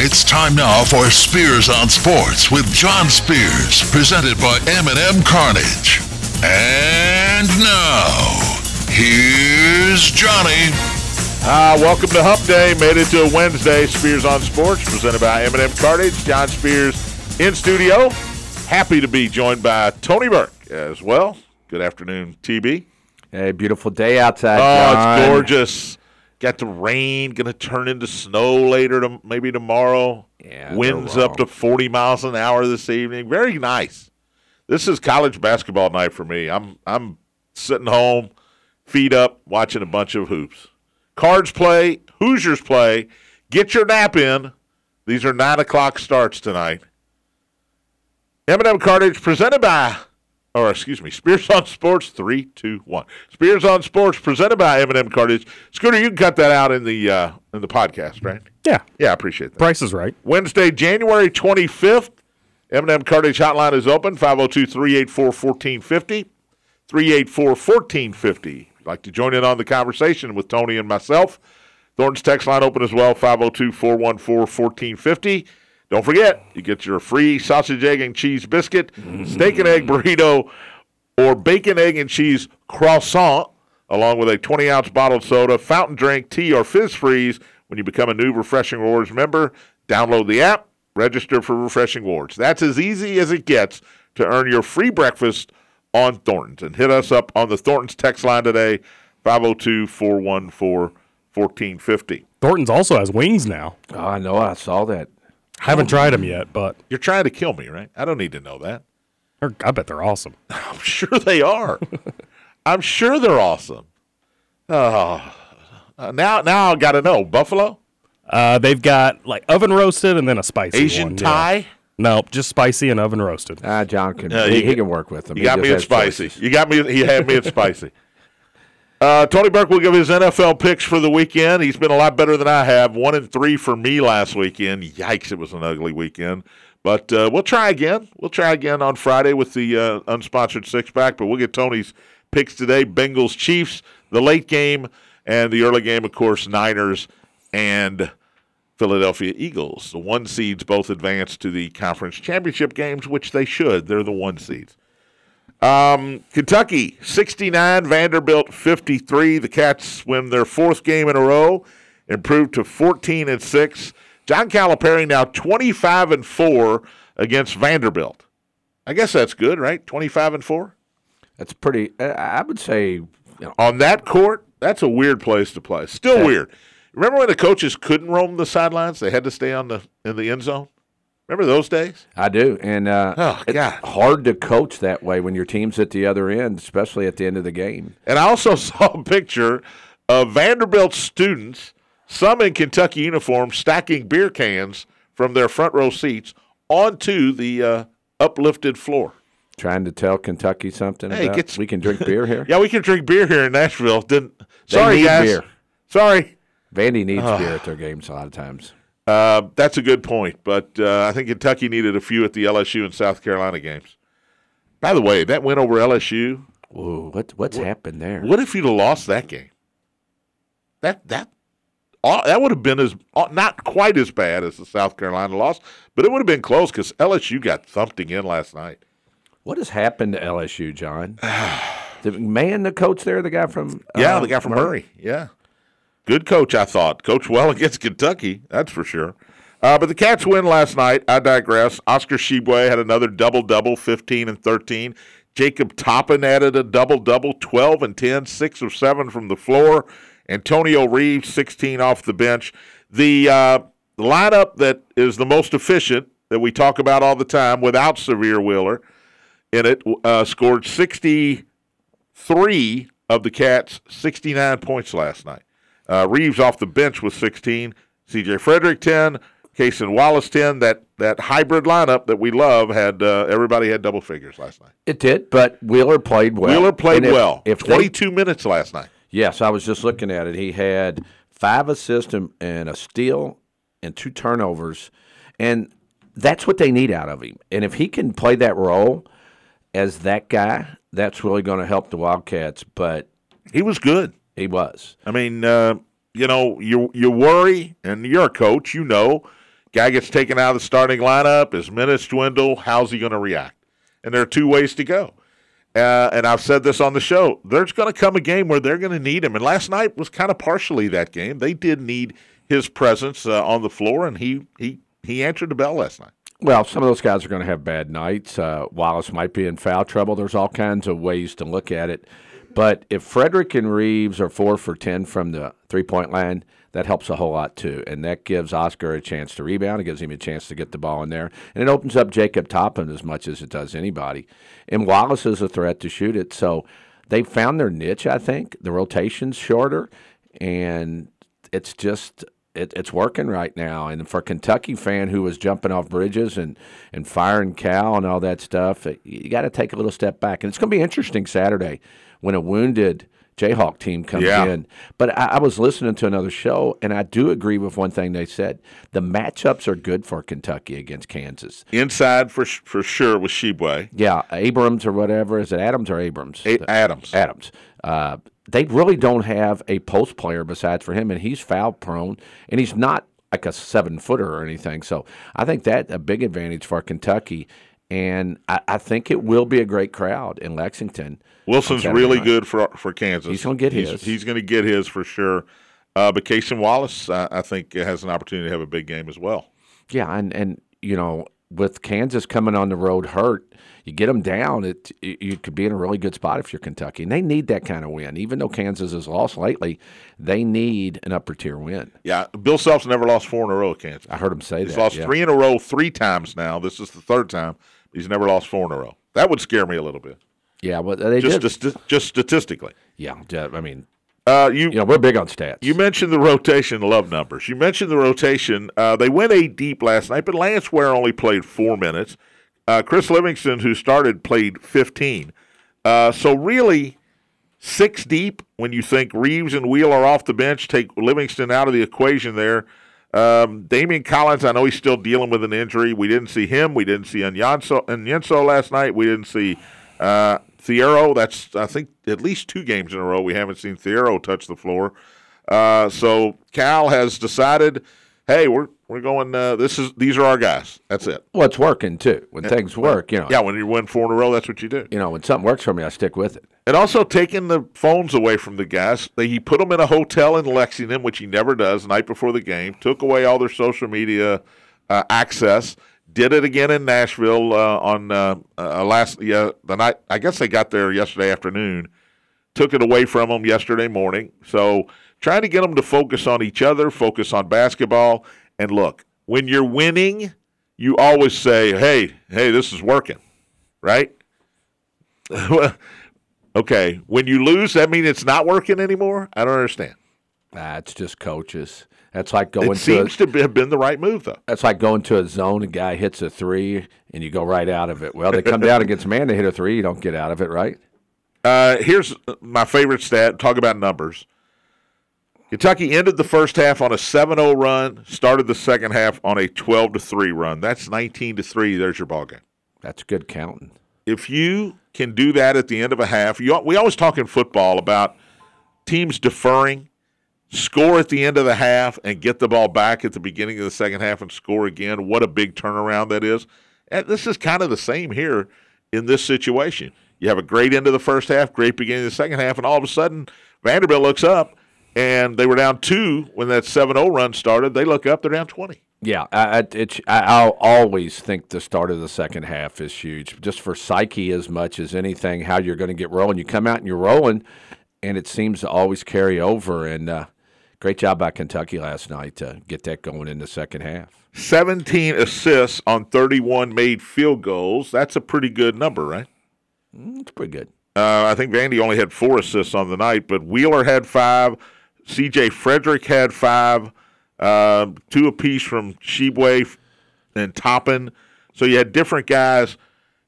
It's time now for Spears on Sports with John Spears, presented by M&M Cartage. And now, here's Johnny. Uh, welcome to Hump Day. Made it to a Wednesday. Spears on Sports, presented by M&M Cartage. John Spears in studio. Happy to be joined by Tony Burke as well. Good afternoon, TB. Hey, beautiful day outside. Oh, John. it's gorgeous. Got the rain. Going to turn into snow later, to, maybe tomorrow. Yeah, Winds up to 40 miles an hour this evening. Very nice. This is college basketball night for me. I'm I'm sitting home, feet up, watching a bunch of hoops. Cards play, Hoosiers play. Get your nap in. These are nine o'clock starts tonight. M&M Cartage presented by, or excuse me, Spears on Sports. Three, two, one. Spears on Sports presented by M&M Cartage. Scooter, you can cut that out in the uh, in the podcast, right? Yeah, Yeah, I appreciate that. price is right. Wednesday, January 25th. M&M Cartage Hotline is open, 502-384-1450, 384-1450. Like to join in on the conversation with Tony and myself, Thornton's text line open as well, 502-414-1450. Don't forget, you get your free sausage, egg, and cheese biscuit, mm-hmm. steak and egg burrito, or bacon, egg, and cheese croissant, along with a 20-ounce bottled soda, fountain drink, tea, or fizz freeze when you become a new Refreshing Rewards member. Download the app, register for Refreshing Rewards. That's as easy as it gets to earn your free breakfast on Thornton's. And hit us up on the Thornton's text line today, 502-414-1450. Thornton's also has wings now. Oh, I know. I saw that. Haven't tried them yet, but You're trying to kill me, right? I don't need to know that. they're- I bet they're awesome. I'm sure they are. I'm sure they're awesome. Oh, uh, now now I got to know Buffalo, Uh, they've got like oven roasted and then a spicy Asian one, yeah. Thai. No, just spicy and oven roasted. Ah, John can. Yeah, he, you- he can work with them. You He got me at has spicy. choices. You got me. He had me at spicy. Uh, Tony Burke will give his NFL picks for the weekend. He's been a lot better than I have. One and three for me last weekend. Yikes! It was an ugly weekend. But uh, we'll try again. We'll try again on Friday with the uh, unsponsored six pack. But we'll get Tony's picks today: Bengals, Chiefs, the late game, and the early game, of course, Niners and Philadelphia Eagles. The one seeds both advanced to the conference championship games, which they should. They're the one seeds. Um, Kentucky 69, Vanderbilt 53. The Cats win their fourth game in a row, improved to 14 and 6. John Calipari now 25 and 4 against Vanderbilt. I guess that's good, right? 25 and 4 That's pretty. I- would say. You know, on that court. That's a weird place to play. Still weird. Remember when the coaches couldn't roam the sidelines? They had to stay on the in the end zone. Remember those days? I do, and uh, Oh, it's God. hard to coach that way when your team's at the other end, especially at the end of the game. And I also saw a picture of Vanderbilt students, some in Kentucky uniforms, stacking beer cans from their front row seats onto the uh, uplifted floor. Trying to tell Kentucky something. Hey, about, gets- we can drink beer here. Yeah, we can drink beer here in Nashville. Didn't They sorry guys. beer. Sorry. Vandy needs beer at their games a lot of times. Uh, that's a good point, but uh, I think Kentucky needed a few at the LSU and South Carolina games. By the way, that win over LSU. Whoa, what what's happened there? What if you'd have lost that game? That that uh, that would have been as uh, not quite as bad as the South Carolina loss, but it would have been close because LSU got thumped in last night. What has happened to LSU, John? the man, the coach there, the guy from Yeah, uh, the guy from Murray. Yeah, good coach. I thought coach well against Kentucky. That's for sure. Uh, but the Cats win last night. I digress. Oscar Tshiebwe had another double double, fifteen and thirteen. Jacob Toppin added a double double, twelve and 10, 6 of seven from the floor. Antonio Reeves, sixteen off the bench. The uh, lineup that is the most efficient that we talk about all the time, without Sahvir Wheeler in it, uh, scored sixty three of the Cats' 69 points last night. Uh, Reeves off the bench with 16, C.J. Fredrick 10, Cason Wallace 10. That that hybrid lineup that we love had uh, everybody had double figures last night. It did, but Wheeler played well. Wheeler played if- well. If they- 22 minutes last night. yes, I was just looking at it. He had five assists and, and a steal and two turnovers, and that's what they need out of him. And if he can play that role as that guy, that's really going to help the Wildcats. But He was good. He was. I mean, uh, you know, you you worry, and you're a coach, you know, Guy gets taken out of the starting lineup. His minutes dwindle. How's he going to react? And there are two ways to go. Uh, and I've said this on the show. There's going to come a game where they're going to need him. And last night was kind of partially that game. They did need his presence uh, on the floor, and he he he answered the bell last night. Well, some of those guys are going to have bad nights. Uh, Wallace might be in foul trouble. There's all kinds of ways to look at it. But if Fredrick and Reeves are four for 10 from the three point line, that helps a whole lot too. And that gives Oscar a chance to rebound. It gives him a chance to get the ball in there. And it opens up Jacob Toppin as much as it does anybody. And Wallace is a threat to shoot it. So they found their niche, I think. The rotation's shorter. And it's just it, it's working right now. And for a Kentucky fan who was jumping off bridges and, and firing Cal and all that stuff, you got to take a little step back. And it's going to be interesting Saturday when a wounded Jayhawk team comes Yeah. in. But I, I was listening to another show, and I do agree with one thing they said. The matchups are good for Kentucky against Kansas. Inside for for sure with Tshiebwe. Yeah, Abrams or whatever. Is it Adams or Abrams? A- Adams. Adams. Uh, they really don't have a post player besides for him, and he's foul prone, and he's not like a seven footer or anything. So I think that a big advantage for Kentucky, and I, I think it will be a great crowd in Lexington. Wilson's really night. good for for Kansas. He's gonna get he's, his. He's going to get his for sure. Uh, but Cason Wallace, uh, I think, has an opportunity to have a big game as well. Yeah, and and you know with Kansas coming on the road hurt, you get them down, it you could be in a really good spot if you're Kentucky, and they need that kind of win. Even though Kansas has lost lately, they need an upper tier win. Yeah, Bill Self's never lost four in a row at Kansas. I heard him say He's that. lost yeah. three in a row three times now. This is the third time. He's never lost four in a row. That would scare me a little bit, Yeah, well, they just did. sti- just statistically. yeah, yeah, I mean, Uh, you you know, we're big on stats. You mentioned the rotation love numbers. You mentioned the rotation. Uh, they went eight deep last night, but Lance Ware only played four minutes. Uh, Chris Livingston, who started, played 15. Uh, so really, six deep when you think Reeves and Wheel are off the bench, take Livingston out of the equation there. Um, Daimion Collins, I know he's still dealing with an injury. We didn't see him. We didn't see Onyenso, last night. We didn't see uh, Thiero. That's, I think, at least two games in a row we haven't seen Thiero touch the floor. Uh, so Cal has decided, hey, we're we're going. Uh, this is these are our guys. That's it. well, it's working too. When things work, you know, Yeah, when you win four in a row, that's what you do. you know, when something works for me, I stick with it. And also taking the phones away from the guys. They, he put them in a hotel in Lexington, which he never does, the night before the game. Took away all their social media uh, access. Did it again in Nashville uh, on uh, uh, last yeah the night. I guess they got there yesterday afternoon. Took it away from them yesterday morning. So trying to get them to focus on each other, focus on basketball. And look, when you're winning, you always say, "Hey, hey, this is working," right? Okay, when you lose, that mean it's not working anymore? I don't understand. That's just coaches. That's like going It to a, seems to have been the right move, though. that's like going to a zone. A guy hits a three, and you go right out of it. Well, they come down against man. They hit a three. You don't get out of it, right? Uh, here's my favorite stat. Talk about numbers. Kentucky ended the first half on a 7-0 run, started the second half on a 12 to 3 run. That's 19 to 3. There's your ball game. That's good counting. If you can do that at the end of a half, you, we always talk in football about teams deferring, score at the end of the half, and get the ball back at the beginning of the second half and score again. What a big turnaround that is. And this is kind of the same here in this situation. You have a great end of the first half, great beginning of the second half, and all of a sudden Vanderbilt looks up, and they were down two when that 7-0 run started. They look up, they're down 20. Yeah, I, I, it's, I, I'll always think the start of the second half is huge, just for psyche as much as anything. How you're going to get rolling. You come out and you're rolling, and it seems to always carry over. And uh, great job by Kentucky last night to get that going in the second half. 17 assists on 31 made field goals. That's a pretty good number, right? Mm, It's pretty good. Uh, I think Vandy only had four assists on the night, but Wheeler had five. C.J. Fredrick had five. Uh, two apiece from Tshiebwe and Toppin. So you had different guys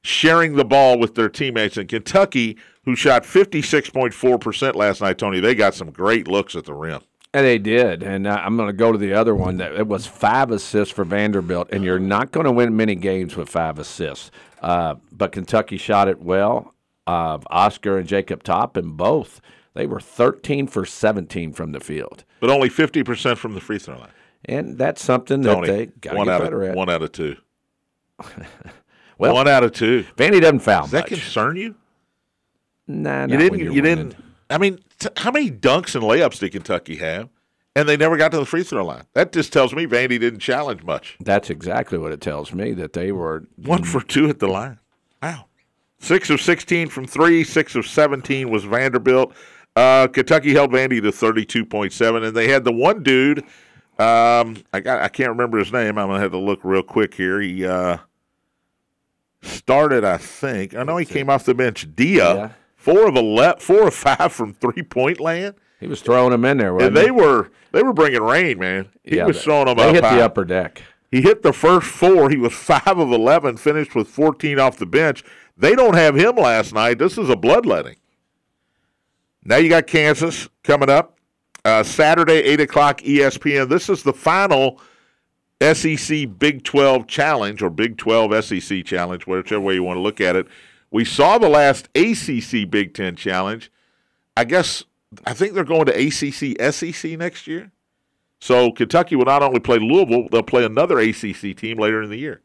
sharing the ball with their teammates. In Kentucky, who shot 56.4% last night, Tony, they got some great looks at the rim. And they did. And uh, I'm going to go to the other one. That it was five assists for Vanderbilt, and you're not going to win many games with five assists. Uh, but Kentucky shot it well. Uh, Oscar and Jacob Top, and both they were 13 for 17 from the field. But only 50% from the free throw line. and that's something that they got to one get out better of at. one out of two. Well- one out of two. Vandy doesn't foul Does that much. concern you? nah, You didn't. You winning. didn't. I mean, t- how many dunks and layups did Kentucky have? And they never got to the free throw line. That just tells me Vandy didn't challenge much. That's exactly what it tells me that they were. One for two at the line. Wow. Six of 16 from three, six of 17 was Vanderbilt. Uh, Kentucky held Vandy to 32.7, and they had the one dude. Um, I got, I can't remember his name. I'm gonna have to look real quick here. He uh, started, I think. I know he came off the bench. Dia, Yeah. four of 11, four of five from three point land, He was throwing them in there. and they he? were they were bringing rain, man. He Yeah, was throwing them They up hit high. the upper deck. He hit the first four. He was five of 11, finished with 14 off the bench. They don't have him last night. This is a bloodletting. Now you got Kansas coming up. Uh, Saturday, 8 o'clock ESPN. This is the final SEC Big 12 challenge or Big 12 SEC challenge, whichever way you want to look at it. We saw the last ACC Big 10 challenge. I guess, I think they're going to ACC SEC next year. So Kentucky will not only play Louisville, they'll play another ACC team later in the year.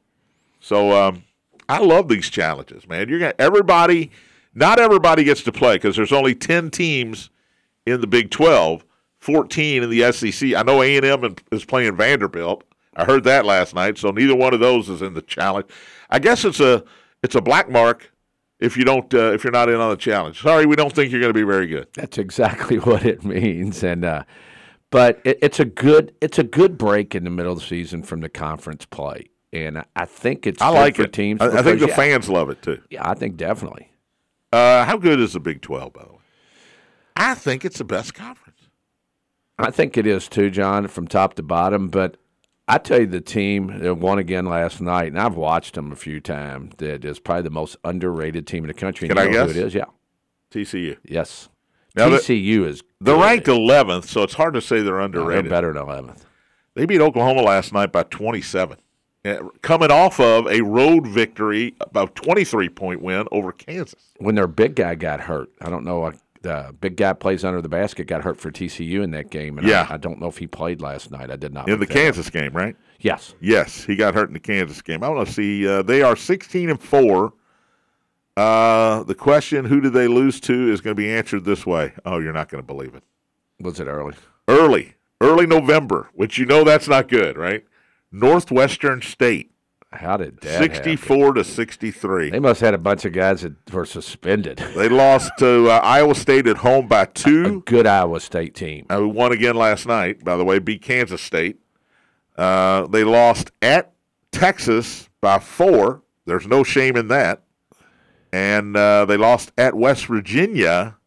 So um, I love these challenges, man. You're gonna everybody. Not everybody gets to play because there's only ten teams in the Big 12, 14 in the SEC. I know A and M is playing Vanderbilt. I heard that last night. So neither one of those is in the challenge. I guess it's a it's a black mark if you don't uh, if you're not in on the challenge. Sorry, we don't think you're going to be very good. That's exactly what it means, and uh, but it, it's a good it's a good break in the middle of the season from the conference play, and I, I think it's I good like for it. teams. I, I think the yeah, fans love it too. Yeah, I think definitely. Uh, how good is the Big 12, by the way? I think it's the best conference. I think it is too, John, from top to bottom. But I tell you, the team that won again last night, and I've watched them a few times. That is probably the most underrated team in the country. Can you I guess? Who it is? Yeah. TCU. Yes. Now TCU is They're good. ranked 11th, so it's hard to say they're No, they're better than eleventh. They beat Oklahoma last night by 27, Yeah, coming off of a road victory, about 23 point win over Kansas. When their big guy got hurt, I don't know. uh, The big guy plays under the basket got hurt for TCU in that game, and Yeah. I, I don't know if he played last night. I did not. In the that up. Kansas game, right? Yes. Yes, he got hurt in the Kansas game. I want to see. Uh, they are 16 and four. Uh, the question, who did they lose to, is going to be answered this way. Oh, you're not going to believe it. Was it early? early, early November, which you know that's not good, right? Northwestern State, How did that happen? 64 to 63. They must have had a bunch of guys that were suspended. They lost to uh, Iowa State at home by A two. good Iowa State team. Uh, we won again last night, by the way, beat Kansas State. Uh, they lost at Texas by four. There's no shame in that. And uh, they lost at West Virginia,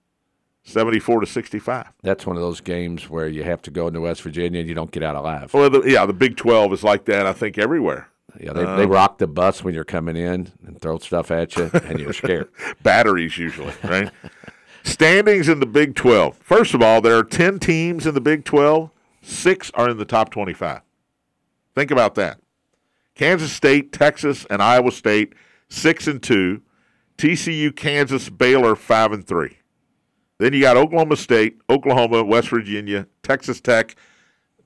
74 to 65. That's one of those games where you have to go into West Virginia and you don't get out alive. Well, the, yeah, the Big 12 is like that, I think, everywhere. Yeah, they, they um, rock the bus when you're coming in and throw stuff at you, and you're scared. batteries usually, right? Standings in the Big 12. First of all, there are 10 teams in the Big 12. Six are in the top 25. Think about that. Kansas State, Texas, and Iowa State, 6 and 2. TCU, Kansas, Baylor, 5 and 3. Then you got Oklahoma State, Oklahoma, West Virginia, Texas Tech,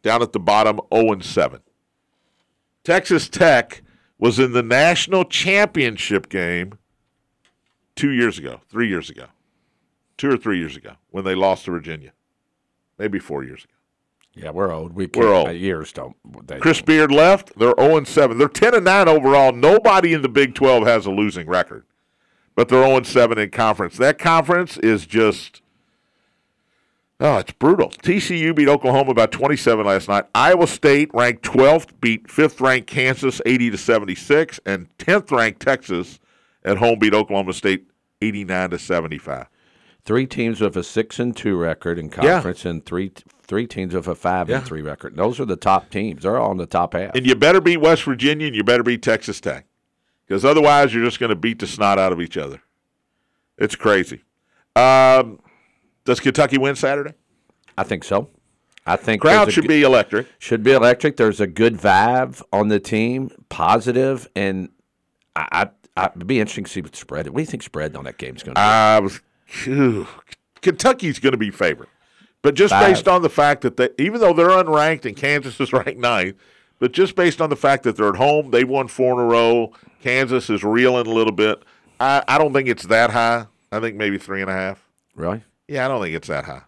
down at the bottom, 0 and 7. Texas Tech was in the national championship game two years ago, three years ago, two or three years ago when they lost to Virginia, maybe four years ago. Yeah, we're old. We We're old. Years don't. Chris Beard left. They're 0 and 7. They're 10 and 9 overall. Nobody in the Big 12 has a losing record, but they're 0 and 7 in conference. That conference is just. Oh, it's brutal. TCU beat Oklahoma by 27 last night. Iowa State, ranked 12th, beat 5th ranked Kansas 80 to 76, and 10th ranked Texas at home beat Oklahoma State 89 to 75. Three teams with a six and two record in conference, and three three teams with a five Yeah. and three record. Those are the top teams. They're all in the top half. And you better beat West Virginia and you better beat Texas Tech. Because otherwise, you're just going to beat the snot out of each other. It's crazy. Um, does Kentucky win Saturday? I think so. I think Crowd a should be electric. should be electric. There's a good vibe on the team, positive, and I, I, I'd be interesting to see what spread. What do you think spread on that game's going to be? I was. Kentucky's going to be favored. But just Five. based on the fact that they, even though they're unranked and Kansas is ranked ninth, but just based on the fact that they're at home, they've won four in a row. Kansas is reeling a little bit. I, I don't think it's that high. I think maybe three and a half. Really? Yeah, I don't think it's that high.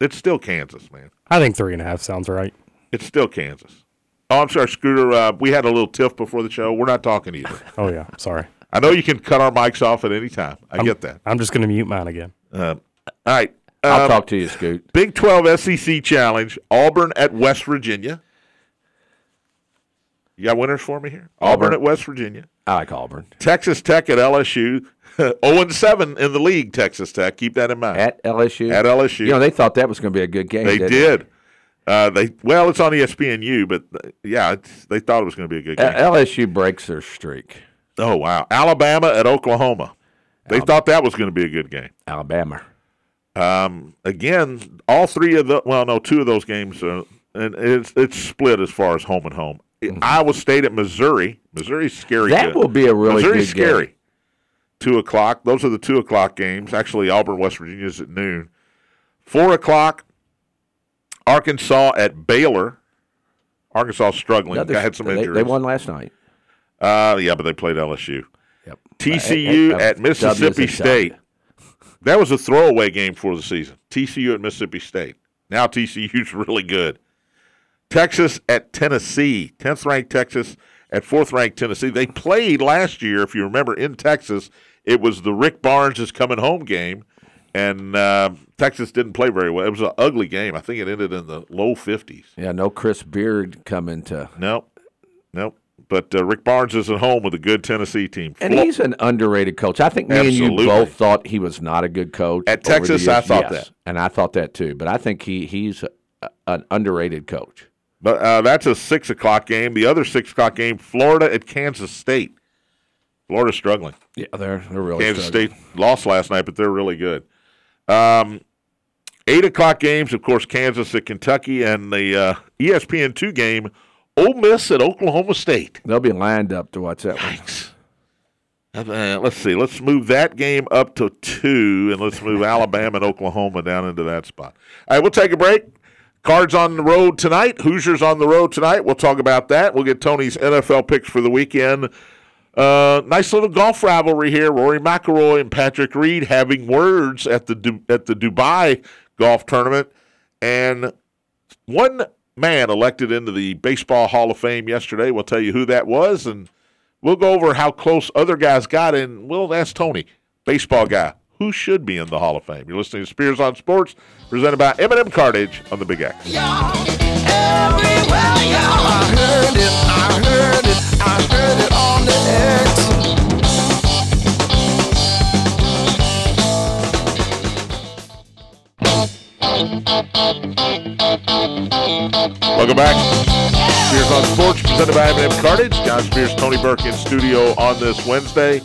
It's still Kansas, man. I think three and a half sounds right. It's still Kansas. Oh, I'm sorry, Scooter. Uh, we had a little tiff before the show. We're not talking either. Oh yeah, sorry. I know you can cut our mics off at any time. I get that. I'm just gonna mute mine again. Uh, all right. I'll Um, talk to you, Scoot. Big 12 SEC Challenge, Auburn at West Virginia. You got winners for me here? Auburn, Auburn. at West Virginia. I like Auburn. Texas Tech at LSU. 0 and 7 in the league, Texas Tech. Keep that in mind. At LSU. At LSU. You know, they thought that was going to be a good game. they did. Uh, they well, it's on ESPNU, but yeah, they thought it was going to be a good game. Uh, LSU breaks their streak. oh wow, Alabama at Oklahoma. They thought that was going to be a good game. Alabama. Um, again, all three of the well, no, two of those games, uh, and it's it's split as far as home and home. Iowa State at Missouri. Missouri's scary. Mm-hmm. That good. will be a really Missouri's good game. Scary. Two o'clock. Those are the two o'clock games. Actually, Auburn, West Virginia is at noon. Four o'clock. Arkansas at Baylor. Arkansas struggling. Another- had some they, injuries. they won last night. Uh, yeah, but they played LSU. Yep. TCU Uh, uh, at uh, Mississippi State. That was a throwaway game for the season. TCU at Mississippi State. Now TCU's really good. Texas at Tennessee. 10th ranked Texas at 4th ranked Tennessee. They played last year, if you remember, in Texas. It was the Rick Barnes is coming home game, and uh, Texas didn't play very well. It was an ugly game. I think it ended in the low 50s. Yeah, no Chris Beard coming to. Nope. Nope. But uh, Rick Barnes is at home with a good Tennessee team. And he's an underrated coach. I think me and you both thought he was not a good coach At Texas, I thought Yes, that. and I thought that too. But I think he he's a, an underrated coach. But uh, that's a six o'clock game. The other six o'clock game, Florida at Kansas State. Florida's struggling. Yeah, they're they're really Kansas struggling. State lost last night, but they're really good. Um, eight o'clock games, of course, Kansas at Kentucky, and the uh, ESPN two game, Ole Miss at Oklahoma State. They'll be lined up to watch that one. Uh, let's see. Let's move that game up to two, and let's move Alabama and Oklahoma down into that spot. All right, we'll take a break. Cards on the road tonight. Hoosiers on the road tonight. We'll talk about that. We'll get Tony's NFL picks for the weekend. Uh, nice little golf rivalry here. Rory McIlroy and Patrick Reed having words at the Du- at the Dubai golf tournament, and one man elected into the Baseball Hall of Fame yesterday. We'll tell you who that was, and we'll go over how close other guys got. And we'll ask Tony, baseball guy, who should be in the Hall of Fame. You're listening to Spears on Sports, presented by M&M Cartage on the Big X. Y'all. Welcome back. Spears on Sports, presented by M&M Cartage. John Spears, Tony Burke in studio on this Wednesday.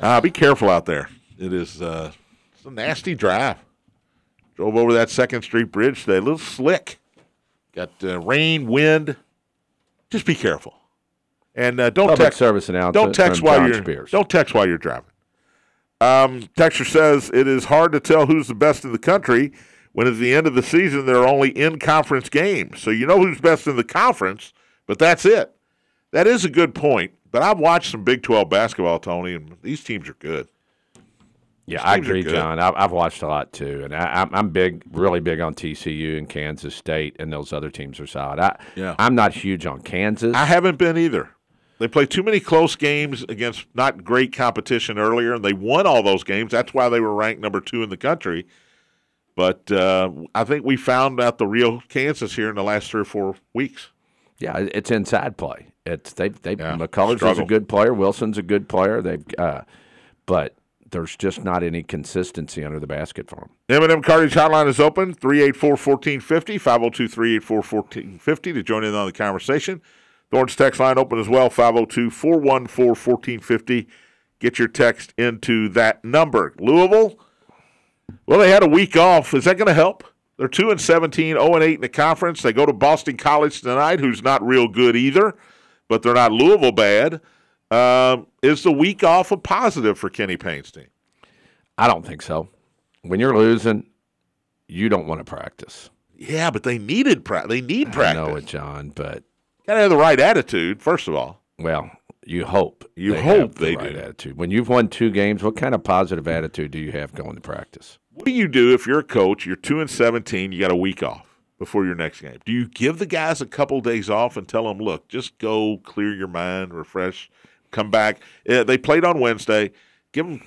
Uh, be careful out there. It is uh, it's a nasty drive. Drove over that Second Street Bridge today. A little slick. Got uh, rain, wind. Just be careful. And uh, don't Public text. service announcement. Don't text while John you're. Spears. Don't text while you're driving. Um, Texture says it is hard to tell who's the best in the country when at the end of the season there are only in-conference games. So you know who's best in the conference, but that's it. That is a good point. But I've watched some Big 12 basketball, Tony, and these teams are good. Yeah, I agree. John. I've watched a lot too, and I, I'm, I'm big, really big on TCU and Kansas State, and those other teams are solid. I, Yeah. I'm not huge on Kansas. I haven't been either. They played too many close games against not great competition earlier, and they won all those games. That's why they were ranked number two in the country. But uh, I think we found out the real Kansas here in the last three or four weeks. yeah, it's inside play. It's they they Yeah, McCullers is a good player. Wilson's a good player. They've, uh, but there's just not any consistency under the basket for them. M&M Cartage Hotline is open, 384-1450, 502-384-1450 to join in on the conversation. Thorns text line open as well, 502-414-1450. Get your text into that number. Louisville, well, they had a week off. Is that going to help? They're 2 and 17, 0 and 8 in the conference. They go to Boston College tonight, who's not real good either, but they're not Louisville bad. Um, is the week off a positive for Kenny Payne's team? I don't think so. When you're losing, you don't want to practice. Yeah, but they needed pra- they need practice. I practice. know it, John, but Gotta have the right attitude, first of all. well, you hope You they hope the they right do. attitude. When you've won two games, what kind of positive attitude do you have going to practice? What do you do if you're a coach, you're two and seventeen, you got a week off before your next game? Do you give the guys a couple days off and tell them, look, just go clear your mind, refresh, come back? Uh, they played on Wednesday. Give them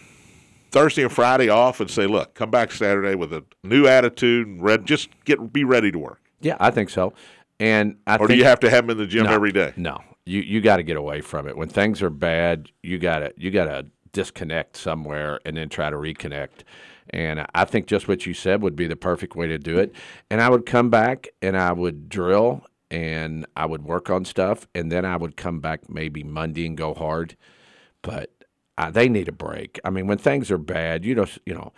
Thursday and Friday off and say, look, come back Saturday with a new attitude and red, just get be ready to work. Yeah, I think so. And I Or think do you have to have them in the gym no, every day? No, you you got to get away from it. When things are bad, you got to you got to disconnect somewhere and then try to reconnect. And I think just what you said would be the perfect way to do it. And I would come back and I would drill and I would work on stuff, and then I would come back maybe Monday and go hard. But uh, they need a break. I mean, when things are bad, you know, you know,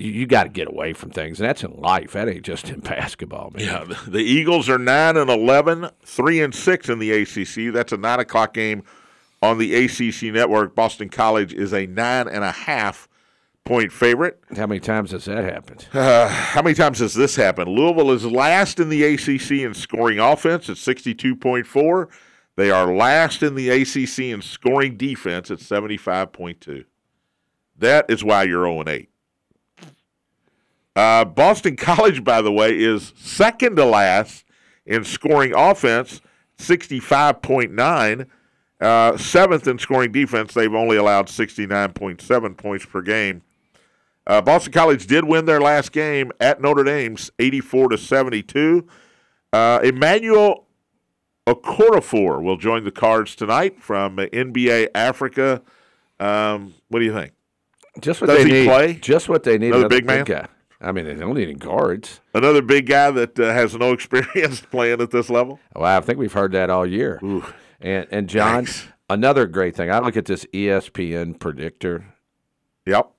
you, you got to get away from things, and that's in life. That ain't just in basketball, man. Yeah, the- Eagles are nine and 11, 3 and six in the ACC. That's a nine o'clock game on the ACC network. Boston College is a nine and a half point favorite. How many times has that happened? Uh, how many times has this happened? Louisville is last in the ACC in scoring offense at 62.4. They are last in the ACC in scoring defense at 75.2. That is why you're 0 and 8. Uh, Boston College, by the way, is second to last in scoring offense, 65.9. Uh, seventh in scoring defense, they've only allowed 69.7 points per game. Uh, Boston College did win their last game at Notre Dame, 84 to 72. Uh, Emmanuel Okorafor will join the Cards tonight from NBA Africa. Um, what do you think? Just what Does they he need. play? Just what they need. Another big man? guy. I mean, they don't need any guards. Another big guy that uh, has no experience playing at this level. Well, I think we've heard that all year. And and John, Yikes. another great thing. I look at this ESPN predictor. Yep.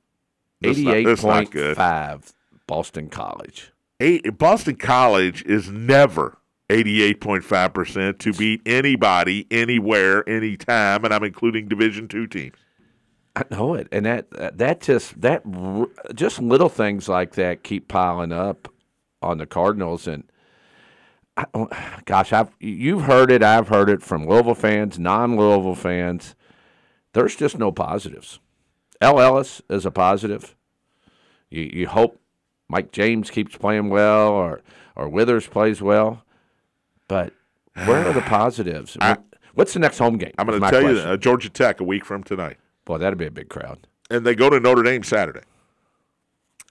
Eighty-eight point five, Boston College. Eight, Boston College is never 88.5% to beat anybody, anywhere, anytime, and I'm including Division two teams. I know it, and that that just that just little things like that keep piling up on the Cardinals. And I, gosh, I've you've heard it, I've heard it from Louisville fans, non-Louisville fans. There's just no positives. El Ellis is a positive. You you hope Mike James keeps playing well, or or Withers plays well, but where are the positives? What's the next home game? I'm going to tell you question. that, uh, Georgia Tech a week from tonight. Boy, that'd be a big crowd. and they go to Notre Dame Saturday.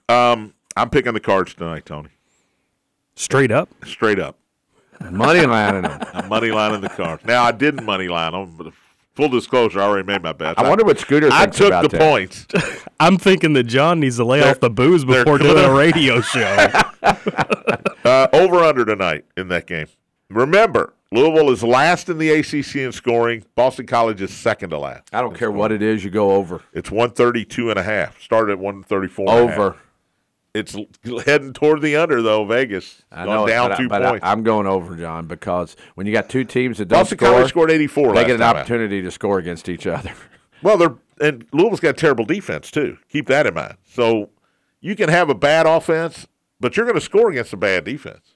Um, I'm picking the cards tonight, Tony. Straight up. Straight up, Money lining them. I'm money lining the cards. Now I didn't money line them, but full disclosure, I already made my bet. I wonder what Scooter I took about the that. points. I'm thinking that John needs to lay off the booze before doing a radio show. Uh, over under tonight in that game. Remember, Louisville is last in the ACC in scoring. Boston College is second to last. I don't care what it is, you go over. It's 132 and a half. Started at 134. and a half. Over. It's heading toward the under though. Vegas I know, it, down but, I, two I, points. I'm going over, John, because when you got two teams that don't Boston score, College scored 84. they get an time out. opportunity to score against each other. Well, they're and Louisville's got terrible defense too. Keep that in mind. So you can have a bad offense, but you're going to score against a bad defense.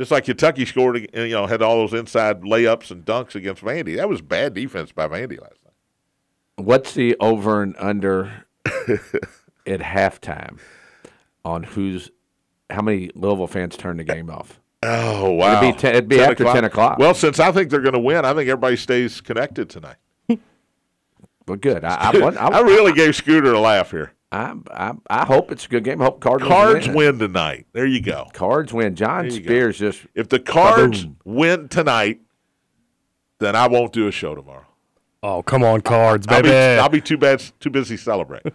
Just like Kentucky scored, you know, had all those inside layups and dunks against Vandy. That was bad defense by Vandy last night. What's the over and under at halftime on who's how many Louisville fans turn the game off? Oh wow! It'd be ten- it'd be after 10 o'clock. Well, since I think they're going to win, I think everybody stays connected tonight. Well, good. I, I, I, I really gave Scooter a laugh here. I, I, I hope it's a good game. I hope Cardinals Cards win. win tonight. There you go. Cards win. John There you go. Spears just If the Cards win tonight, then I won't do a show tomorrow. oh, come on, cards, I'll baby. be, I'll be too bad, too busy celebrating.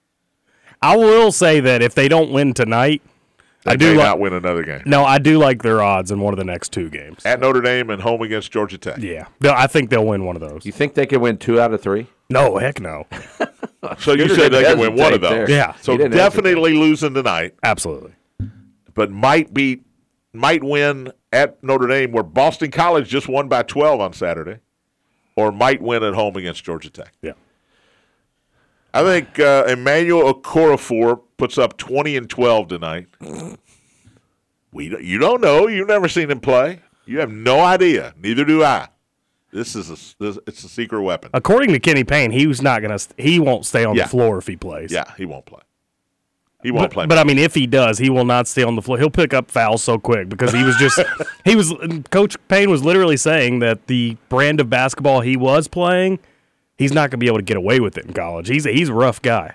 I will say that if they don't win tonight, They I do may like. not win another game No, I do like their odds in one of the next two games. at Notre Dame and home against Georgia Tech. Yeah, They'll- I think they'll win one of those. You think they can win two out of three? No, heck no. So you said they didn't can win one of those. there. Yeah. So He didn't definitely losing tonight, Absolutely. but might be might win at Notre Dame, where Boston College just won by twelve on Saturday, or might win at home against Georgia Tech. Yeah. I think uh, Emmanuel Okorafor puts up 20 and 12 tonight. We you don't know. You've never seen him play. You have no idea. Neither do I. This is a this, it's a secret weapon. According to Kenny Payne, he was not gonna. He won't stay on Yeah. the floor if he plays. Yeah, he won't play. He won't But, play. but I mean, if he does, he will not stay on the floor. He'll pick up fouls so quick because he was just he was. Coach Payne was literally saying that the brand of basketball he was playing, he's not going to be able to get away with it in college. He's a, he's a rough guy,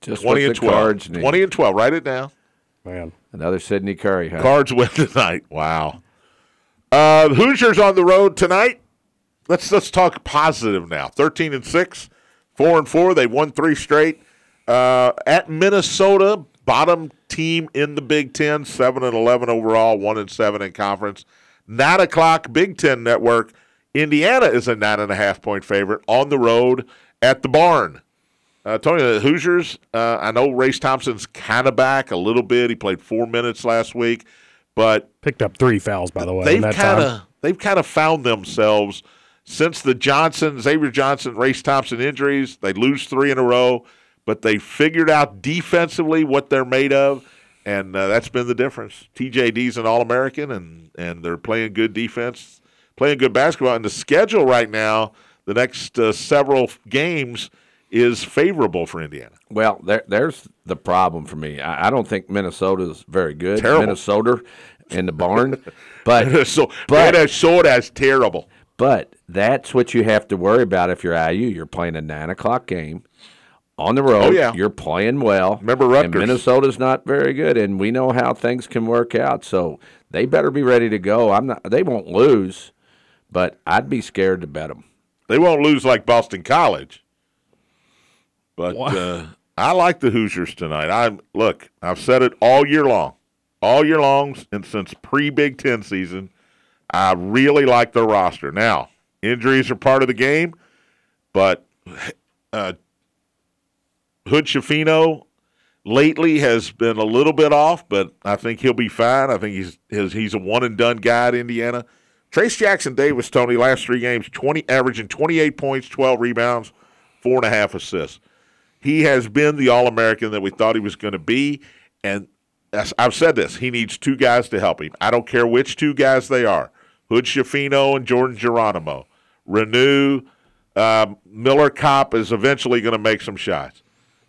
Just 20 and 12. 20 and 12. Write it down. man. Another Sydney Curry, huh? Cards win tonight. Wow. Uh, Hoosiers on the road tonight. Let's let's talk positive now. Thirteen and six, four and four. They won three straight. Uh, at Minnesota, bottom team in the Big Ten, 7 and eleven overall, one and seven in conference. Nine o'clock Big Ten Network. Indiana is a nine and a half point favorite on the road at the barn. Uh, Tony, the Hoosiers, uh, I know Race Thompson's kind of back a little bit. He played four minutes last week, but Picked up three fouls by the way. they've kind of they've kind of found themselves since the Johnson, Xavier Johnson, Race Thompson injuries. They lose three in a row, but they figured out defensively what they're made of, and uh, that's been the difference. TJD's an All American, and and they're playing good defense, playing good basketball. And the schedule right now, the next uh, several games is favorable for Indiana. Well, there, there's the problem for me. I, I don't think Minnesota's very good. Terrible. Minnesota in the barn, but so But- Minnesota is terrible. but that's what you have to worry about if you're IU. You're playing a nine o'clock game on the road. Oh, yeah. you're playing well. Remember And Rutgers. Minnesota's not very good, and we know how things can work out. So they better be ready to go. I'm not. They won't lose, but I'd be scared to bet them. They won't lose like Boston College. But uh, I like the Hoosiers tonight. I look, I've said it all year long, all year long, and since pre Big Ten season. I really like their roster. Now, injuries are part of the game, but uh, Hood-Schifino lately has been a little bit off, but I think he'll be fine. I think he's his, he's a one and done guy at Indiana. Trayce Jackson-Davis, Tony, last three games, twenty averaging twenty eight points, twelve rebounds, four and a half assists. He has been the All American that we thought he was going to be, and I've said this, he needs two guys to help him. I don't care which two guys they are: Hood-Schifino and Jordan Geronimo. Renew um, Miller Kopp is eventually going to make some shots.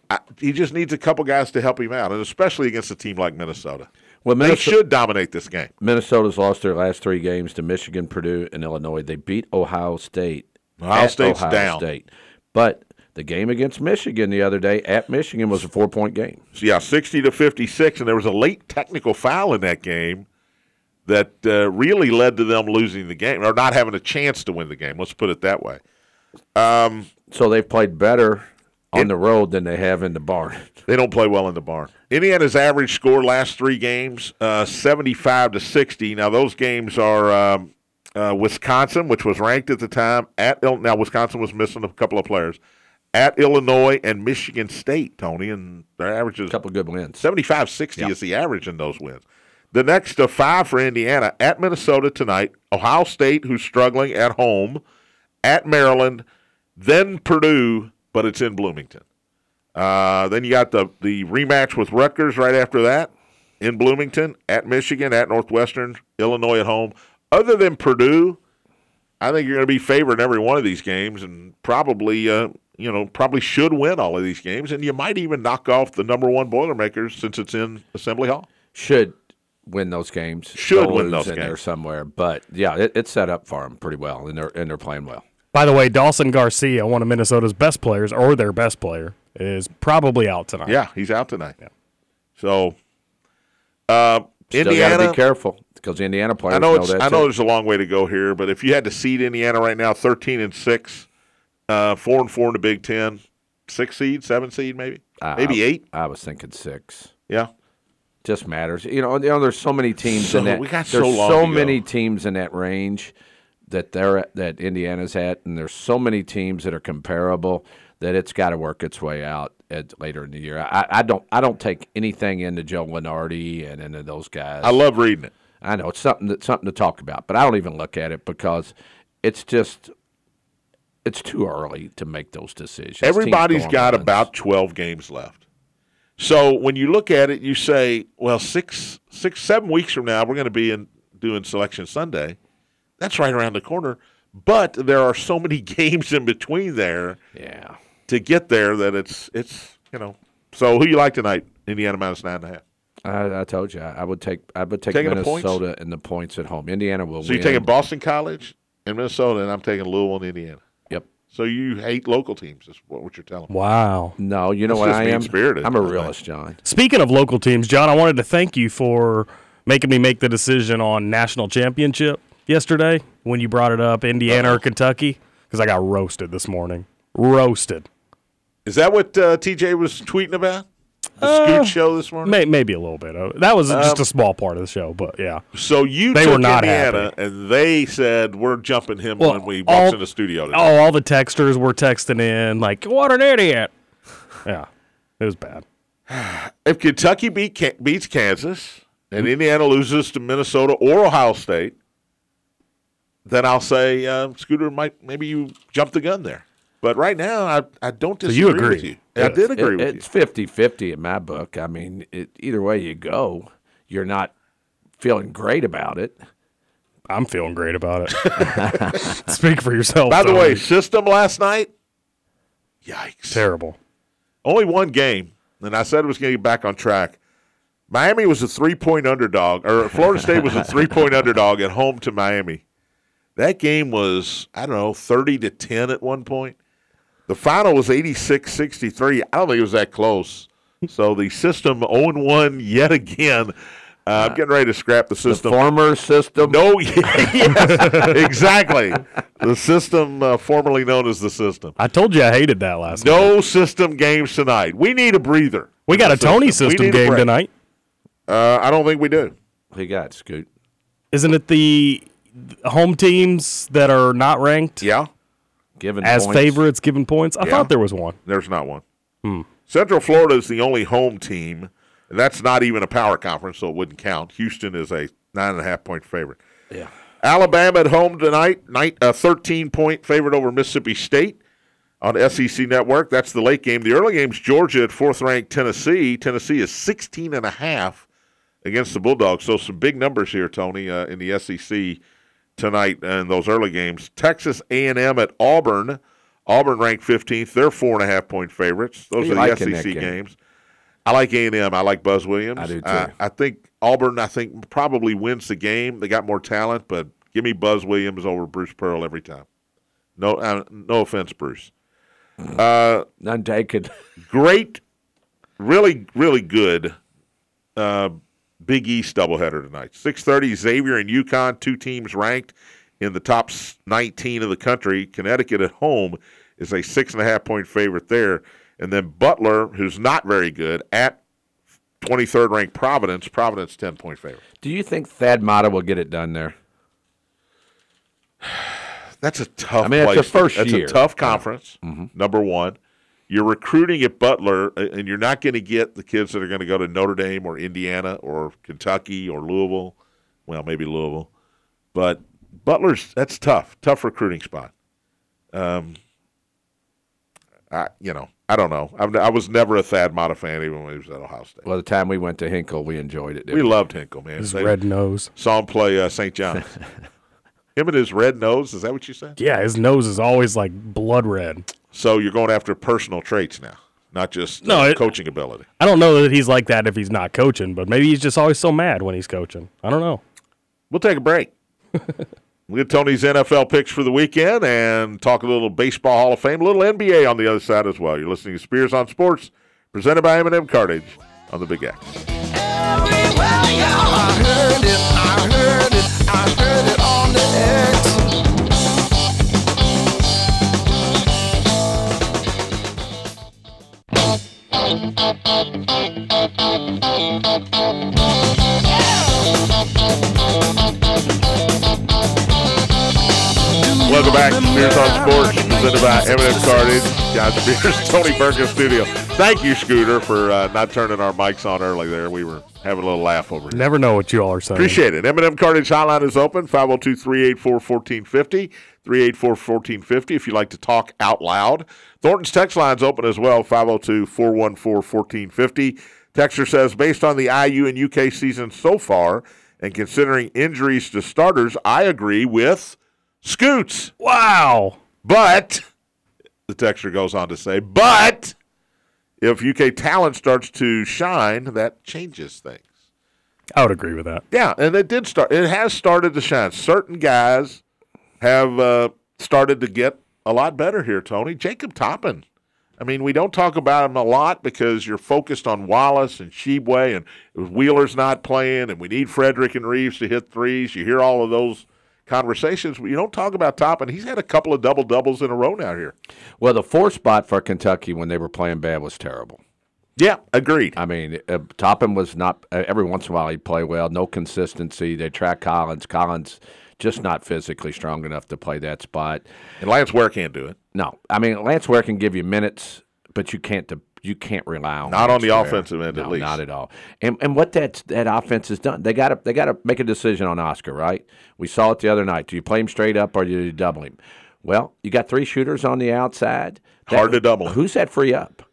I, he just needs a couple guys to help him out, and especially against a team like Minnesota. Well, They Minnesota, should dominate this game. Minnesota's lost their last three games to Michigan, Purdue, and Illinois. They beat Ohio State. Ohio at State's Ohio down. State. But the game against Michigan the other day at Michigan was a four point game. So yeah, sixty to fifty-six, and there was a late technical foul in that game that uh, really led to them losing the game or not having a chance to win the game. Let's put it that way. So they've played better on the road than they have in the barn. They don't play well in the barn. Indiana's average score last three games, uh, 75 to 60. Now, those games are um, uh, Wisconsin, which was ranked at the time. At Il- Now, Wisconsin was missing a couple of players. At Illinois and Michigan State, Tony, and their average is A couple good wins. 75 60 is the average in those wins. The next of five for Indiana at Minnesota tonight, Ohio State, who's struggling at home, at Maryland, then Purdue, but it's in Bloomington. Uh, then you got the, the rematch with Rutgers right after that in Bloomington, at Michigan, at Northwestern, Illinois at home. Other than Purdue, I think you're going to be favored in every one of these games, and probably, uh, you know, probably should win all of these games, and you might even knock off the number one Boilermakers since it's in Assembly Hall. Should win those games. Should They'll win those in there games. somewhere. But yeah, it, it's set up for them pretty well, and they're and they're playing well. By the way, Dawson Garcia, one of Minnesota's best players, or their best player, is probably out tonight. Yeah, he's out tonight. Yeah. So, uh, Still got to Indiana. be careful because the Indiana players I know it's. that's I know it. there's a long way to go here, but if you had to seed Indiana right now, 13 and six, uh, four and four in the Big Ten, six seed, seven seed, maybe, I- maybe I- eight. I was thinking six. Yeah. just matters. You know, you know, there's so many teams So- in that. we got so there's long so many teams in that range that they're that Indiana's at, and there's so many teams that are comparable that it's got to work its way out at, later in the year. I, I don't I don't take anything into Joe Lunardi and into those guys. I love reading it. I know it's something that something to talk about, but I don't even look at it because it's just it's too early to make those decisions. Everybody's got runs. about 12 games left. So when you look at it, you say, well, six, six, seven weeks from now, we're going to be in doing Selection Sunday. That's right around the corner. But there are so many games in between there yeah. to get there that it's it's you know. So who you like tonight? Indiana minus nine and a half. I, I told you I, I would take I would take Taking the points? Minnesota and the points at home. Indiana will So win. you're taking Boston College and Minnesota, and I'm taking Louisville and Indiana. Yep. So you hate local teams? Is what, what you're telling me? Wow. No, you know That's what I am. mean-spirited, I'm a by the way. realist, John. Speaking of local teams, John, I wanted to thank you for making me make the decision on national championship yesterday when you brought it up, Indiana or Kentucky, because I got roasted this morning. Roasted. Is that what uh, TJ was tweeting about? The Uh, Scoot show this morning. May, maybe a little bit. That was just a small part of the show, but yeah. So you They took were not Indiana, happy. and they said we're jumping him Well, when we walks in the studio. Today. Oh, all the texters were texting in like, "What an idiot!" Yeah, it was bad. If Kentucky beat, beats Kansas and Mm-hmm. Indiana loses to Minnesota or Ohio State, then I'll say uh, Scooter might maybe you jumped the gun there. But right now, I, I don't So disagree you agree? with you. I did agree It- with it's 50-50 in my book. I mean, it, either way you go, you're not feeling great about it. I'm feeling great about it. Speak for yourself. you. By the way, system last night, yikes! terrible. Only one game, and I said it was going to get back on track. Miami was a three point underdog, or Florida State was a three point underdog at home to Miami. That game was, I don't know, 30 to 10 at one point. The final was 86 63. I don't think it was that close. So the system 0 1 yet again. Uh, I'm getting ready to scrap the The system. former system. no, yes, exactly. The system uh, formerly known as the system. I told you I hated that last night. No system games tonight. We need a breather. We got a Tony system game tonight. Uh, I don't think we do. He got Scoot. Isn't it the home teams that are not ranked Yeah, Given as points. favorites given points? I Yeah. thought there was one. there's not one. Central Florida is the only home team, and that's not even a power conference, so it wouldn't count. Houston is a nine and a half point favorite. Yeah. Alabama at home tonight, night a 13 point favorite over Mississippi State on SEC Network. That's the late game. The early game's Georgia at fourth ranked Tennessee. Tennessee is 16 and a half against the Bulldogs. So some big numbers here, Tony, uh, in the SEC tonight in those early games. Texas A&M at Auburn. Auburn ranked 15th. They're four and a half point favorites. Those are the SEC game? games. I like A&M. I like Buzz Williams. I do, too. Uh, I think Auburn. I think probably wins the game. They got more talent, but give me Buzz Williams over Bruce Pearl every time. No, uh, no offense, Bruce. Uh, None taken. great, really, really good. Uh, Big East doubleheader tonight. Six thirty. Xavier and UConn, two teams ranked in the top nineteen of the country. Connecticut at home is a six and a half point favorite there, and then Butler, who's not very good, at twenty third ranked Providence. Providence ten point favorite. Do you think Thad Matta will get it done there? That's a tough. I mean, it's the first That's year. a tough conference. Mm-hmm. Number one, you're recruiting at Butler, uh, and you're not going to get the kids that are going to go to Notre Dame or Indiana or Kentucky or Louisville. Well, maybe Louisville, but Butler's that's tough. Tough recruiting spot. Um, I you know I don't know. I'm, I was never a Thad Matta fan, even when he was at Ohio State. Well, the time we went to Hinkle, we enjoyed it. didn't we loved Hinkle, man. His They- red nose. Saw him play uh, St. John's. Him and his red nose. Is that what you said? Yeah, his nose is always like blood red. So you're going after personal traits now, not just No, uh, it- coaching ability. I don't know that he's like that if he's not coaching, but maybe he's just always so mad when he's coaching. I don't know. We'll take a break. we'll get Tony's NFL picks for the weekend and talk a little baseball Hall of Fame, a little NBA on the other side as well. You're listening to Spears on Sports, presented by M&M Cartage on the Big X. Thank you. Welcome back to Spears on Sports, presented by M&M Cartage. John Spears, Tony Perkins Studio. Thank you, Scooter, for uh, not turning our mics on early there. We were having a little laugh over here. Never know what you all are saying. Appreciate it. M&M Cartage Hotline is open, 502-384-1450, 384-1450 if you'd like to talk out loud. Thornton's text line's open as well, 502-414-1450. Texter says, based on the IU and UK season so far and considering injuries to starters, I agree with Scoots. Wow. But, the texter goes on to say, but if UK talent starts to shine, that changes things. I would agree with that. Yeah, and it did start. It has started to shine. Certain guys have uh, started to get a lot better here. Tony Jacob Toppin. I mean, we don't talk about him a lot because you're focused on Wallace and Tshiebwe and Wheeler's not playing, and we need Fredrick and Reeves to hit threes. You hear all of those conversations, you don't talk about Toppin. He's had a couple of double doubles in a row now here. Well, the four spot for Kentucky when they were playing bad was terrible. Yeah, agreed. I mean, uh, Toppin was not. Uh, every once in a while he'd play well. No consistency. They track Collins. Collins just not physically strong enough to play that spot. And Lance Ware can't do it. No, I mean Lance Ware can give you minutes, but you can't. De- you can't rely on Not on the Ware. offensive end, at least. not at all. And and what that that offense has done, they got to they got to make a decision on Oscar, right? We saw it the other night. Do you play him straight up or do you double him? Well, you got three shooters on the outside. That- Hard to double. Who's that free up?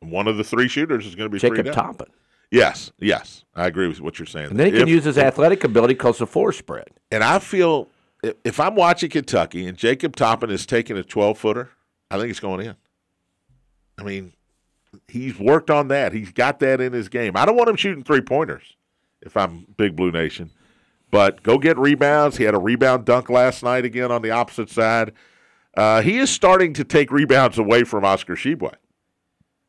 One of the three shooters is going to be Jacob. Toppin. Yes, yes, I agree with what you're saying. And then he can use his athletic ability because of four spread. And I feel if, if I'm watching Kentucky and Jacob Toppin is taking a 12 footer, I think it's going in. I mean, he's worked on that. He's got that in his game. I don't want him shooting three pointers if I'm Big Blue Nation, but go get rebounds. He had a rebound dunk last night again on the opposite side. Uh, he is starting to take rebounds away from Oscar Tshiebwe.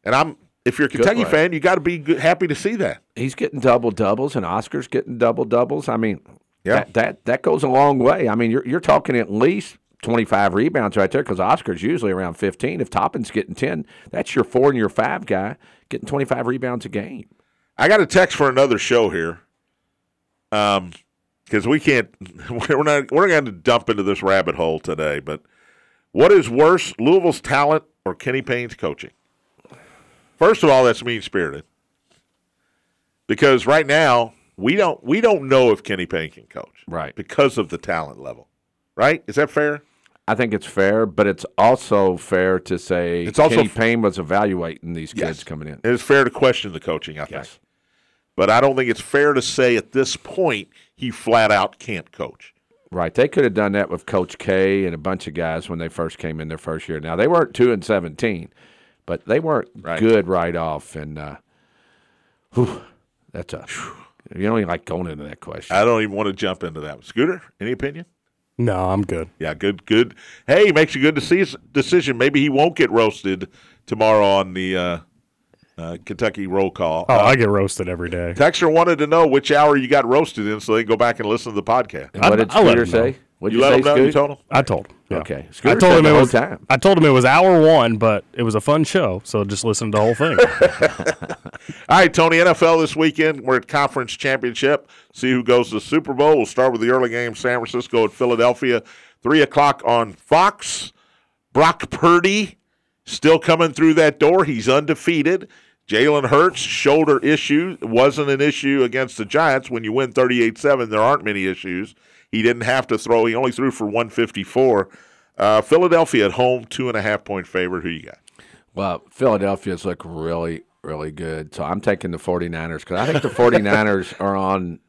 And I'm, if you're a Kentucky way. fan, you got to be good, happy to see that. He's getting double doubles, and Oscar's getting double doubles. I mean, Yeah. that, that that goes a long way. I mean, you're you're talking at least twenty five rebounds right there because Oscar's usually around fifteen. If Toppin's getting ten, that's your four and your five guy getting twenty five rebounds a game. I got a text for another show here. Um, because we can't, we're not, we're going to dump into this rabbit hole today. But what is worse, Louisville's talent or Kenny Payne's coaching? First of all, that's mean spirited. Because right now we don't we don't know if Kenny Payne can coach, Right. Because of the talent level, right? Is that fair? I think it's fair, but it's also fair to say It's also Kenny f- Payne was evaluating these kids Yes. coming in. It is fair to question the coaching, I think. But I don't think it's fair to say at this point he flat out can't coach. Right. They could have done that with Coach K and a bunch of guys when they first came in their first year. Now they weren't two and seventeen, but they weren't Right. good right off. And uh, whew, that's a you don't even like going into that question. I don't even want to jump into that. Scooter, any opinion? No, I'm good. Yeah, good, good. Hey, makes a good deci- decision. Maybe he won't get roasted tomorrow on the uh, uh, Kentucky roll call. Oh, Uh, I get roasted every day. Texter wanted to know which hour you got roasted in, so they can go back and listen to the podcast. And what did I- I let Scooter know. say? What You you, let say, him know. You told him. I told him. yeah. Okay. I told him the it whole was. time. I told him it was hour one, but it was a fun show, so just listen to the whole thing. All right, Tony. NFL this weekend. We're at conference championship. See who goes to the Super Bowl. We'll start with the early game. San Francisco at Philadelphia, three o'clock on Fox. Brock Purdy still coming through that door. He's undefeated. Jalen Hurts shoulder issue wasn't an issue against the Giants. When you win 38-7, there aren't many issues. He didn't have to throw. He only threw for 154. Uh, Philadelphia at home, two and a half point favorite. Who you got? Well, Philadelphia's look really, really good. So I'm taking the 49ers because I think the 49ers are on.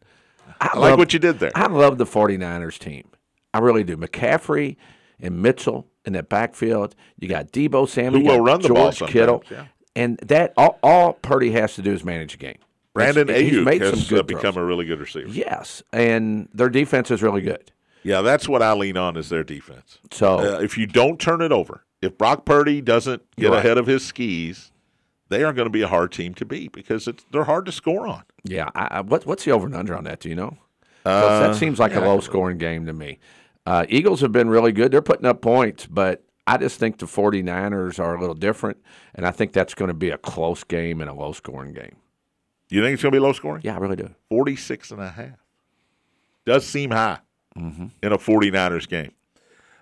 I, I like love- what you did there. I love the 49ers team. I really do. McCaffrey and Mitchell in that backfield. You got Deebo Samuel. Who will run the George ball sometimes, Kittle. yeah. And that all, all Purdy has to do is manage a game. Brandon he's Aiyuk has some uh, become throws. a really good receiver. Yes, and their defense is really good. Yeah, that's what I lean on is their defense. So Uh, if you don't turn it over, if Brock Purdy doesn't get Right. ahead of his skis, they are going to be a hard team to beat because it's, they're hard to score on. Yeah, I, I, what, what's the over and under on that? Do you know? 'Cause that seems like a low scoring game to me. Uh, Eagles have been really good. They're putting up points, but I just think the 49ers are a little different, and I think that's going to be a close game and a low scoring game. You think it's going to be low scoring? Yeah, I really do. 46 and a half. Does seem high Mm-hmm. in a 49ers game.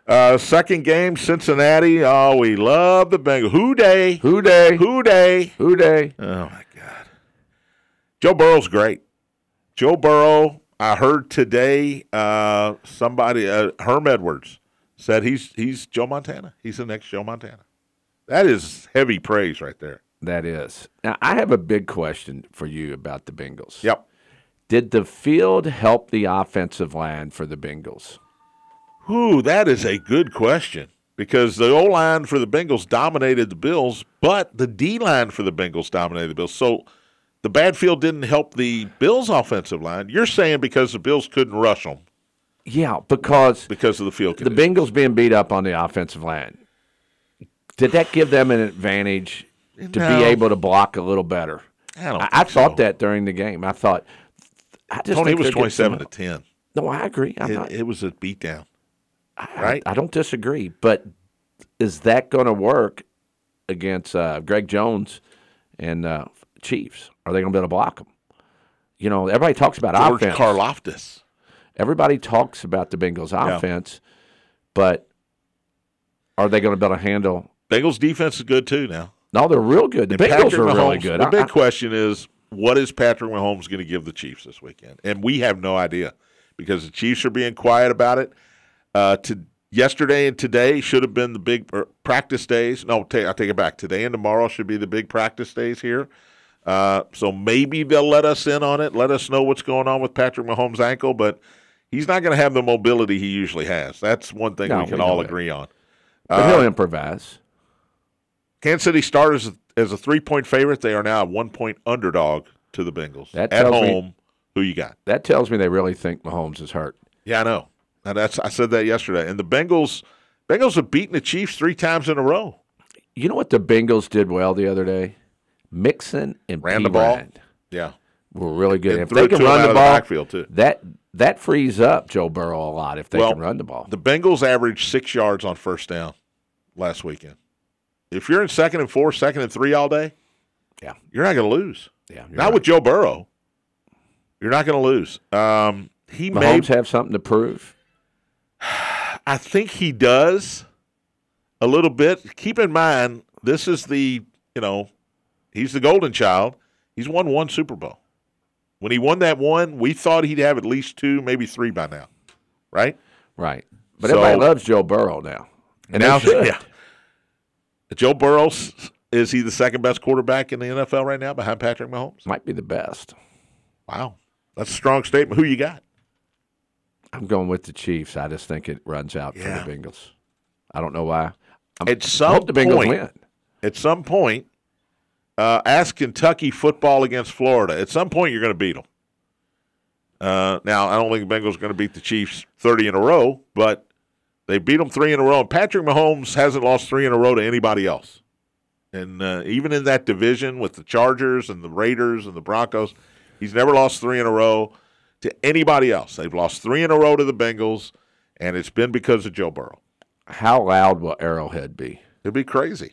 Uh, second game, Cincinnati. Oh, we love the Bengals. Who Dey? Who Dey? Who Dey? Who Dey? Oh my God. Joe Burrow's great. Joe Burrow. I heard today uh, somebody, uh, Herm Edwards, said he's he's Joe Montana. He's the next Joe Montana. That is heavy praise right there. That is. Now, I have a big question for you about the Bengals. Yep. Did the field help the offensive line for the Bengals? Ooh, that is a good question because the O line for the Bengals dominated the Bills, but the D line for the Bengals dominated the Bills. So the bad field didn't help the Bills' offensive line. You're saying because the Bills couldn't rush them Yeah, because because of the field the. Bengals being beat up on the offensive line. Did that give them an advantage to No. be able to block a little better? I don't I, I thought so. that during the game. I thought. I just Tony think was they're getting some- 27 to 10. No, I agree. I'm not, It, it was a beatdown. I- right? I, don't disagree, but is that going to work against uh, Greg Jones and uh, Chiefs? Are they going to be able to block them? You know, everybody talks about George offense. Karloftis. Everybody talks about the Bengals' Yeah. offense, but are they going to be able to handle? Bengals defense is good too now. No, they're real good. The And Bengals Patrick are really Mahomes- good. The I- big I- question is, what is Patrick Mahomes going to give the Chiefs this weekend? And we have no idea because the Chiefs are being quiet about it. Uh, to yesterday and today should have been the big er, practice days. No, ta- I take it back. Today and tomorrow should be the big practice days here. Uh, so maybe they'll let us in on it, let us know what's going on with Patrick Mahomes' ankle, but he's not going to have the mobility he usually has. That's one thing No, we can we all that. agree on. but he'll improvise. Kansas City starters as a three point favorite. They are now a one point underdog to the Bengals That at tells me- home. Who you got? That tells me they really think Mahomes is hurt. Yeah, I know. Now that's I said that yesterday. And the Bengals, Bengals have beaten the Chiefs three times in a row. You know what the Bengals did well the other day? Mixon and Ran the ball. Yeah, were really good. And if they can run the the ball, backfield, too. that that frees up Joe Burrow a lot if they well, can run the ball. The Bengals averaged six yards on first down last weekend. If you're in second and four, second and three all day, Yeah. you're not going to lose. Yeah, not right. with Joe Burrow. You're not going to lose. Um, he may Mahomes have something to prove. I think he does a little bit. Keep in mind, this is the, you know, he's the golden child. He's won one Super Bowl. When he won that one, we thought he'd have at least two, maybe three by now, right? Right. But So- everybody loves Joe Burrow now. And now, yeah. Joe Burrow, is he the second best quarterback in the NFL right now behind Patrick Mahomes? Might be the best. Wow. That's a strong statement. Who you got? I'm going with the Chiefs. I just think it runs out Yeah. for the Bengals. I don't know why. I'm, At I some hope the Bengals point, win. at some point, uh, ask Kentucky football against Florida. At some point, you're going to beat them. Uh, now, I don't think the Bengals are going to beat the Chiefs 30 in a row, but they beat them three in a row. And Patrick Mahomes hasn't lost three in a row to anybody else. And uh, even in that division with the Chargers and the Raiders and the Broncos, he's never lost three in a row to anybody else. They've lost three in a row to the Bengals, and it's been because of Joe Burrow. How loud will Arrowhead be? It'll be crazy.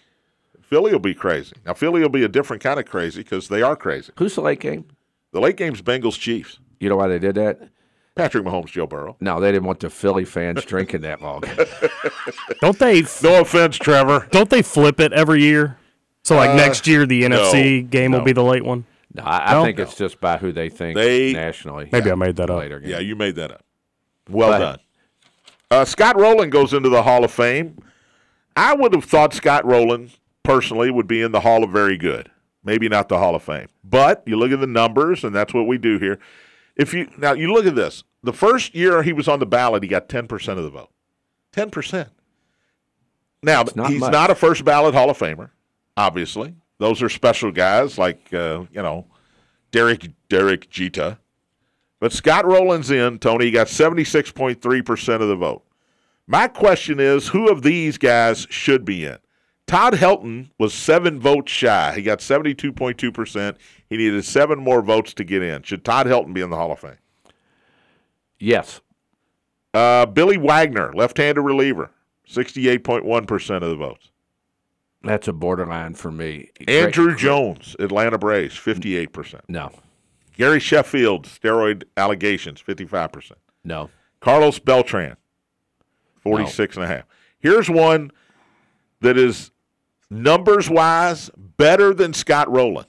Philly will be crazy. Now, Philly will be a different kind of crazy because they are crazy. Who's the late game? The late game's Bengals Chiefs. You know why they did that? Patrick Mahomes, Joe Burrow. No, they didn't want the Philly fans drinking that long. Don't they? f- No offense, Trevor. Don't they flip it every year? So like next year, the NFC game no. will be the late one. No, I, I No? think it's just by who they think They- nationally. Maybe I made that up. later. Yeah, you made that up. Well Go done. Uh, Scott Rolen goes into the Hall of Fame. I would have thought Scott Rolen personally would be in the Hall of Very Good. Maybe not the Hall of Fame, but you look at the numbers, and that's what we do here. If you now you look at this, the first year he was on the ballot, he got ten percent of the vote. Ten percent. Now not he's much. not a first ballot Hall of Famer. Obviously, those are special guys like uh, you know Derek Derek Jeter. But Scott Rolen's in, Tony. He got 76.3% of the vote. My question is who of these guys should be in? Todd Helton was seven votes shy. He got 72.2%. He needed seven more votes to get in. Should Todd Helton be in the Hall of Fame? Yes. Uh, Billy Wagner, left handed reliever, 68.1% of the votes. That's a borderline for me. Andrew Great- Jones, Atlanta Braves, 58%. No. Gary Sheffield, steroid allegations, 55%. No. Carlos Beltran, 46 and a half. Here's one that is numbers wise better than Scott Rolen.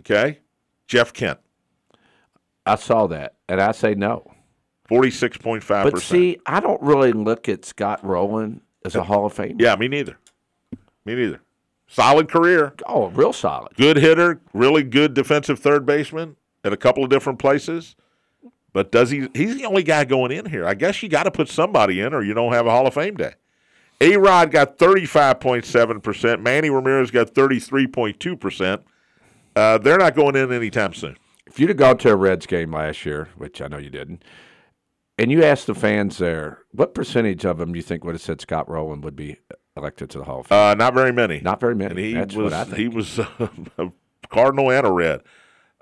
Okay? Jeff Kent, I saw that, and I say no. 46.5%. But see, I don't really look at Scott Rolen as a Hall of Fame. yeah, me neither. Me neither. Solid career. Oh, real solid. Good hitter, really good defensive third baseman at a couple of different places. But does he? He's the only guy going in here. I guess you got to put somebody in, or you don't have a Hall of Fame day. A Rod got thirty five point seven percent. Manny Ramirez got thirty three point two percent. Uh, they're not going in anytime soon. If you'd have gone to a Reds game last year, which I know you didn't, and you asked the fans there, what percentage of them do you think would have said Scott Rolen would be elected to the Hall of Fame? Uh, not very many. Not very many. And he That's was what I think. he was a Cardinal and a Red.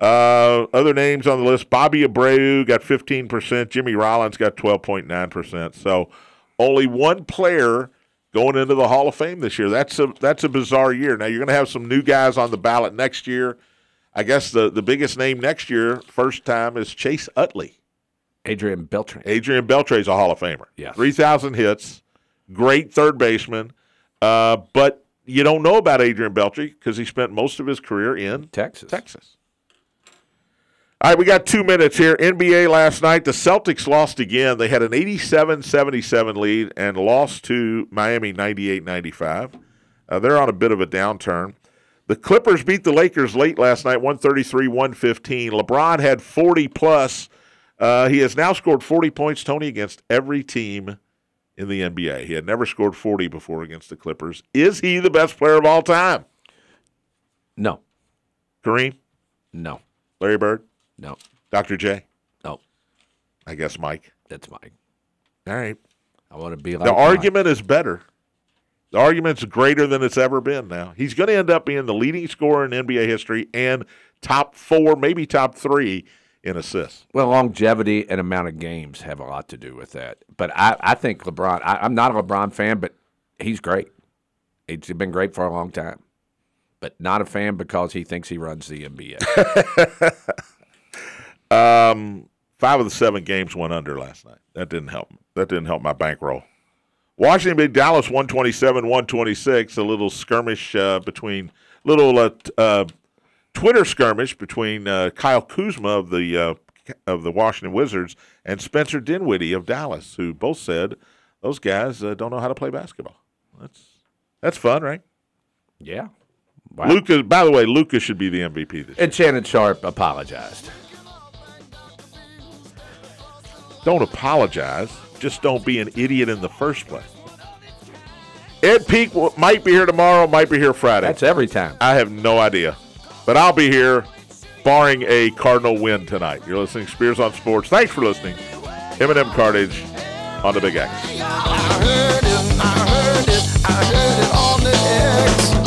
Uh, other names on the list: Bobby Abreu got fifteen percent. Jimmy Rollins got twelve point nine percent. So only one player going into the Hall of Fame this year. That's a that's a bizarre year. Now you're going to have some new guys on the ballot next year. I guess the the biggest name next year, first time, is Chase Utley. Adrian Beltran. Adrian Beltre's a Hall of Famer. Yes. 3,000 hits, great third baseman. Uh, but you don't know about Adrian Beltre because he spent most of his career in Texas. Texas. All right, we got two minutes here. NBA last night, the Celtics lost again. They had an 87 77 lead and lost to Miami 98 95. Uh, they're on a bit of a downturn. The Clippers beat the Lakers late last night, 133 115. LeBron had 40 plus. Uh, he has now scored 40 points, Tony, against every team in the NBA. He had never scored 40 before against the Clippers. Is he the best player of all time? No. Kareem, No. Larry Bird, No. Dr. J? No. I guess Mike. That's Mike. All right. I want to be like The Mike. argument is better. The argument's greater than it's ever been now. He's going to end up being the leading scorer in NBA history and top four, maybe top three in assists. Well, longevity and amount of games have a lot to do with that. But I, I think LeBron, I, I'm not a LeBron fan, but he's great. He's been great for a long time. But not a fan because he thinks he runs the NBA. Um, five of the seven games went under last night. That didn't help. That didn't help my bankroll. Washington beat Dallas 127 126. A little skirmish uh, between, little uh, uh, Twitter skirmish between uh, Kyle Kuzma of the uh, of the Washington Wizards and Spencer Dinwiddie of Dallas, who both said those guys uh, don't know how to play basketball. That's that's fun, right? yeah. Wow. Lucas. By the way, Lucas should be the MVP this year. And Shannon Sharpe apologized. Don't apologize. Just don't be an idiot in the first place. Ed Peak might be here tomorrow, might be here Friday. That's every time. I have no idea. But I'll be here, barring a Cardinal win tonight. You're listening to Spears on Sports. Thanks for listening. M&M Cartage on the Big X. I heard it, I heard it, I heard it on the X.